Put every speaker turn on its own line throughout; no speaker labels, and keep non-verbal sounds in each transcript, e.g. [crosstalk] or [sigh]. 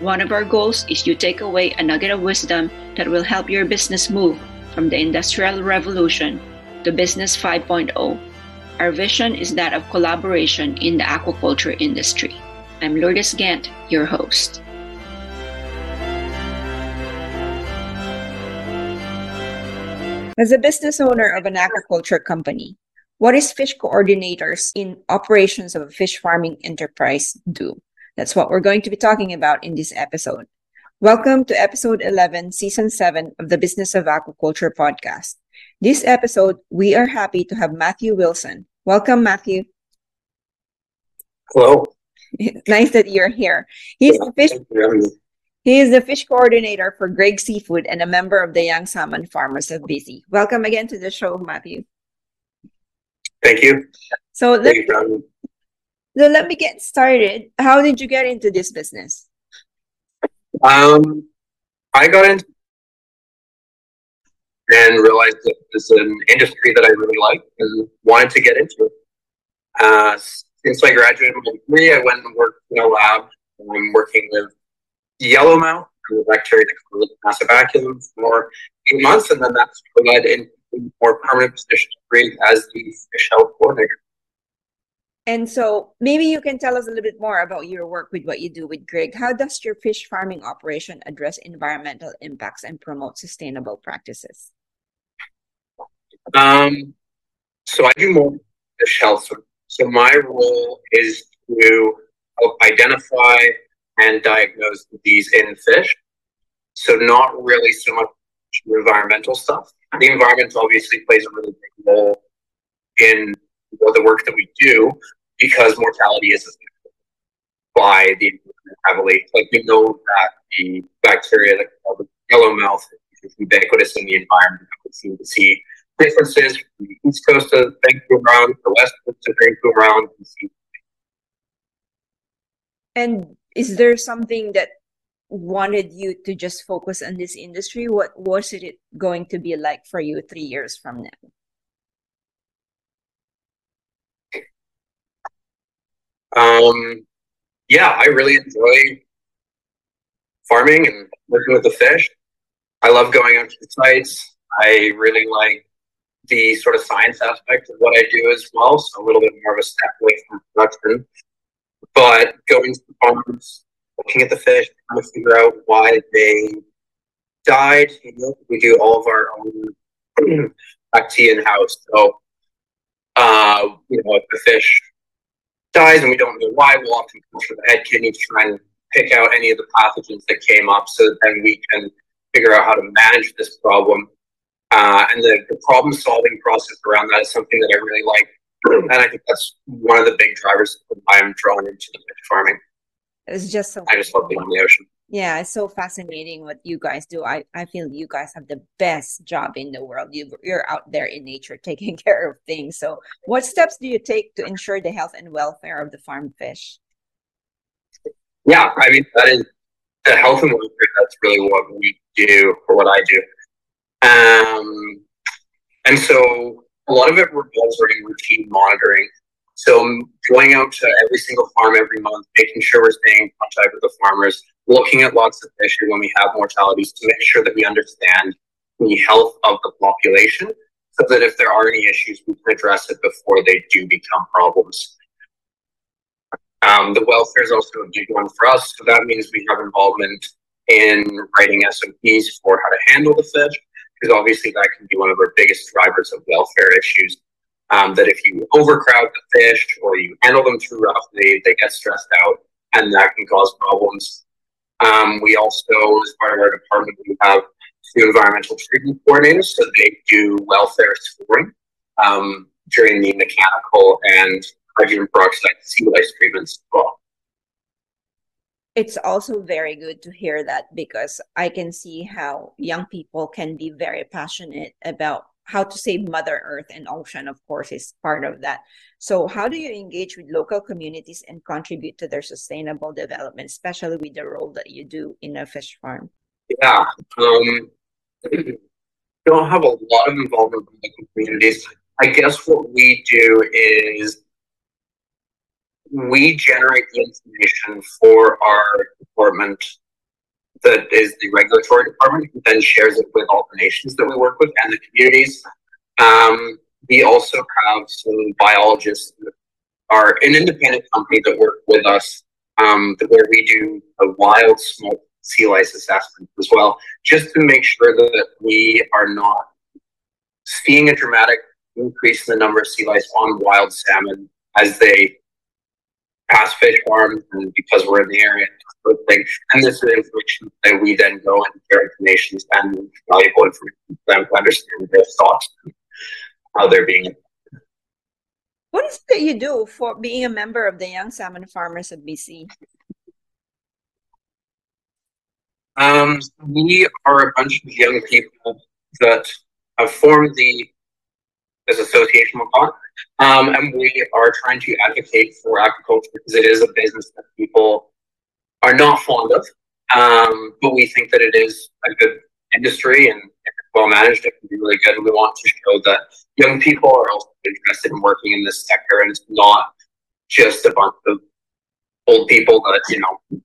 One of our goals is to take away a nugget of wisdom that will help your business move from the Industrial Revolution to Business 5.0. Our vision is that of collaboration in the aquaculture industry. I'm Lourdes Gant, your host. As a business owner of an aquaculture company, what is fish coordinators in operations of a fish farming enterprise do? That's what we're going to be talking about in this episode. Welcome to episode 11, season 7 of the Business of Aquaculture podcast. This episode, we are happy to have Matthew Wilson. Welcome, Matthew.
Hello. [laughs]
nice that you're here. He's the fish he is the fish coordinator for Grieg Seafood and a member of the Young Salmon Farmers of BC. Welcome again to the show, Matthew.
Thank you.
So let, so let me get started. How did you get into this business?
Um, I got into and realized that it's an industry that I really like and wanted to get into. Uh, since I graduated my degree, I went and worked in a lab. I'm working with yellowmouth the bacteria that causes massive vacuum for eight months, and then that's led into a more permanent position as the fish health coordinator.
And so maybe you can tell us a little bit more about your work with what you do with Grieg. How does your fish farming operation address environmental impacts and promote sustainable practices?
Um, so I do more fish health. So my role is to help identify and diagnose disease in fish. So not really so much environmental stuff. The environment obviously plays a really big role in the work that we do because mortality is by the heavily. Like we know that the bacteria that called yellowmouth is ubiquitous in the environment. We seem to see differences from the east coast of Vancouver Island, the west coast of Vancouver Island.
And is there something that wanted you to just focus on this industry? What was it going to be like for you three years from now?
Um, yeah, I really enjoy farming and working with the fish. I love going out to the sites. I really like the sort of science aspect of what I do as well. So a little bit more of a step away from production. But going to the farms, looking at the fish, trying to figure out why they died. You know, we do all of our own tea in house. So, uh, you know, if the fish dies and we don't know why, we'll often for the head kidney to try and pick out any of the pathogens that came up so that then we can figure out how to manage this problem. Uh, and the, the problem solving process around that is something that I really like and I think that's one of the big drivers of why I'm drawn into the fish farming.
It's just so
I just love being in the ocean.
Yeah, it's so fascinating what you guys do. I, I feel you guys have the best job in the world. You, you're out there in nature taking [laughs] care of things. So, what steps do you take to ensure the health and welfare of the farm fish?
Yeah, I mean, that is the health and welfare. That's really what we do, or what I do. Um, and so a lot of it revolves around routine monitoring. So going out to every single farm every month, making sure we're staying in contact with the farmers, looking at lots of fish when we have mortalities to make sure that we understand the health of the population so that if there are any issues, we can address it before they do become problems. Um, the welfare is also a big one for us. So that means we have involvement in writing SOPs for how to handle the fish, because obviously that can be one of our biggest drivers of welfare issues. Um, that if you overcrowd the fish or you handle them too roughly, they get stressed out, and that can cause problems. Um, we also, as part of our department, we have two environmental treatment coordinators, so they do welfare scoring um, during the mechanical and hydrogen peroxide sea lice treatments as well
it's also very good to hear that because I can see how young people can be very passionate about how to save Mother Earth and ocean, of course, is part of that. So, how do you engage with local communities and contribute to their sustainable development, especially with the role that you do in a fish farm?
Yeah, um, [clears throat] don't have a lot of involvement with the communities. I guess what we do is we generate the information for our department that is the regulatory department, who then shares it with all the nations that we work with and the communities. Um, we also have some biologists that are an independent company that work with us, um, where we do a wild smolt sea lice assessment as well, just to make sure that we are not seeing a dramatic increase in the number of sea lice on wild salmon as they pass fish farms and because we're in the area of thing. And this is information that we then go and share information and valuable information for them to understand their thoughts and how they're being
what is it that you do for being a member of the Young Salmon Farmers of BC?
Um, we are a bunch of young people that have formed the this association with on. Um, and we are trying to advocate for agriculture because it is a business that people are not fond of. Um, but we think that it is a good industry and well managed. It can be really good. And we want to show that young people are also interested in working in this sector and it's not just a bunch of old people that, you know,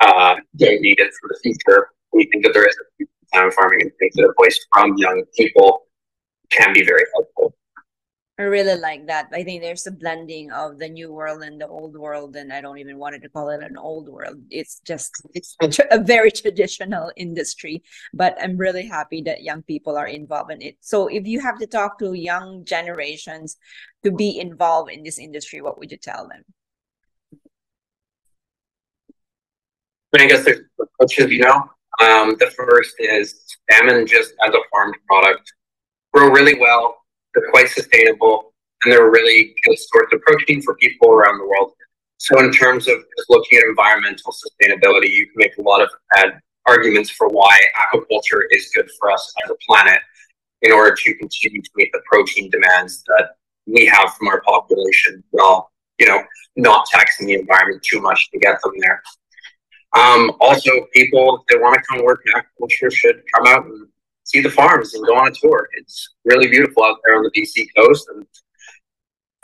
uh, don't need it for the future. We think that there is a time farming and think that a voice from young people can be very helpful.
I really like that. I think there's a blending of the new world and the old world, and I don't even wanted to call it an old world. It's just it's [laughs] a very traditional industry, but I'm really happy that young people are involved in it. So, if you have to talk to young generations to be involved in this industry, what would you tell them?
I guess there's you know. Um, the first is salmon just as a farmed product grow really well. They're quite sustainable, and they're a really good source of protein for people around the world. So, in terms of just looking at environmental sustainability, you can make a lot of arguments for why aquaculture is good for us as a planet in order to continue to meet the protein demands that we have from our population while, you know, not taxing the environment too much to get them there. Um, also, people, if they want to come work in aquaculture, should come out and see the farms and go on a tour. It's really beautiful out there on the BC coast, and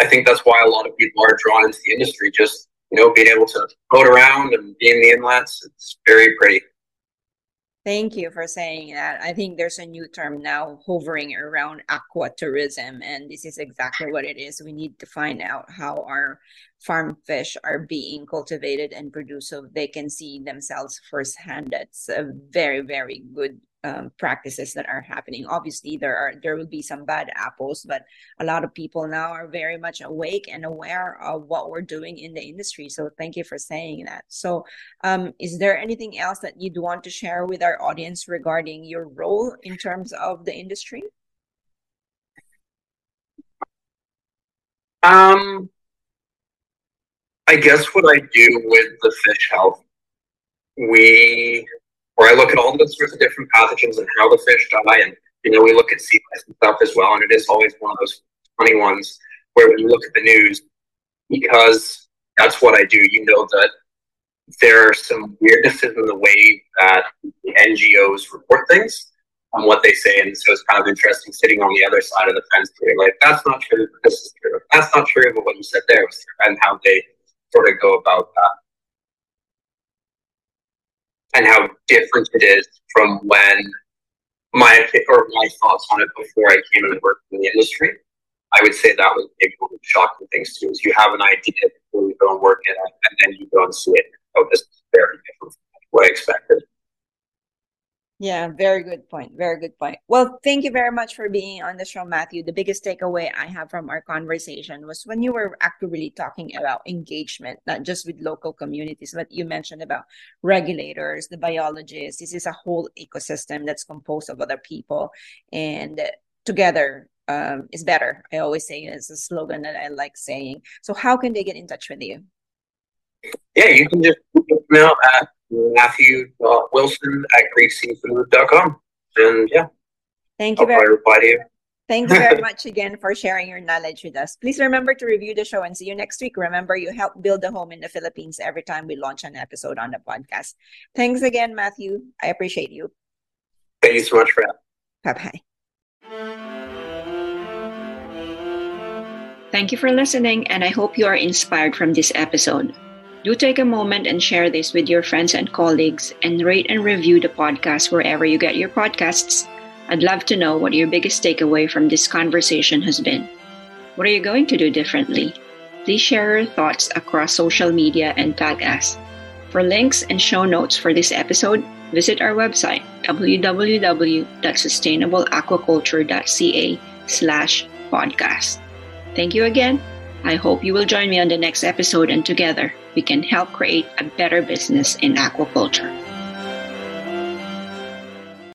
I think that's why a lot of people are drawn into the industry. Just you know, being able to boat around and be in the inlets, it's very pretty.
Thank you for saying that. I think there's a new term now hovering around aqua tourism, and this is exactly what it is. We need to find out how our farm fish are being cultivated and produced so they can see themselves firsthand. That's a very, very good um, practices that are happening. Obviously, there are there will be some bad apples, but a lot of people now are very much awake and aware of what we're doing in the industry. So, thank you for saying that. So, um, is there anything else that you'd want to share with our audience regarding your role in terms of the industry?
Um, I guess what I do with the fish health, we where I look at all those sorts of different pathogens and how the fish die. And, you know, we look at sea lice and stuff as well. And it is always one of those funny ones where when you look at the news, because that's what I do, you know that there are some weirdnesses in the way that the NGOs report things on what they say. And so it's kind of interesting sitting on the other side of the fence to like, that's not true, this is true. That's not true, but what you said there was true, and how they sort of go about that and how different it is from when my or my thoughts on it before I came and worked in the industry. I would say that was maybe one of the shocking things too. Is you have an idea before you go and work in it, and then you go and see it. Oh, this is very different from what I expected.
Yeah, very good point. Very good point. Well, thank you very much for being on the show, Matthew. The biggest takeaway I have from our conversation was when you were actively talking about engagement, not just with local communities, but you mentioned about regulators, the biologists. This is a whole ecosystem that's composed of other people, and together um, is better. I always say it's a slogan that I like saying. So, how can they get in touch with you?
Yeah, you can just email at Matthew.wilson at GriegSeafood.com. And yeah,
thank you
I'll very reply to you.
Thank you very [laughs] much again for sharing your knowledge with us. Please remember to review the show and see you next week. Remember, you help build a home in the Philippines every time we launch an episode on the podcast. Thanks again, Matthew. I appreciate you.
Thank you so much for
that. Bye bye.
Thank you for listening, and I hope you are inspired from this episode. Do take a moment and share this with your friends and colleagues, and rate and review the podcast wherever you get your podcasts. I'd love to know what your biggest takeaway from this conversation has been. What are you going to do differently? Please share your thoughts across social media and tag us. For links and show notes for this episode, visit our website www.sustainableaquaculture.ca slash podcast. Thank you again. I hope you will join me on the next episode and together we can help create a better business in aquaculture.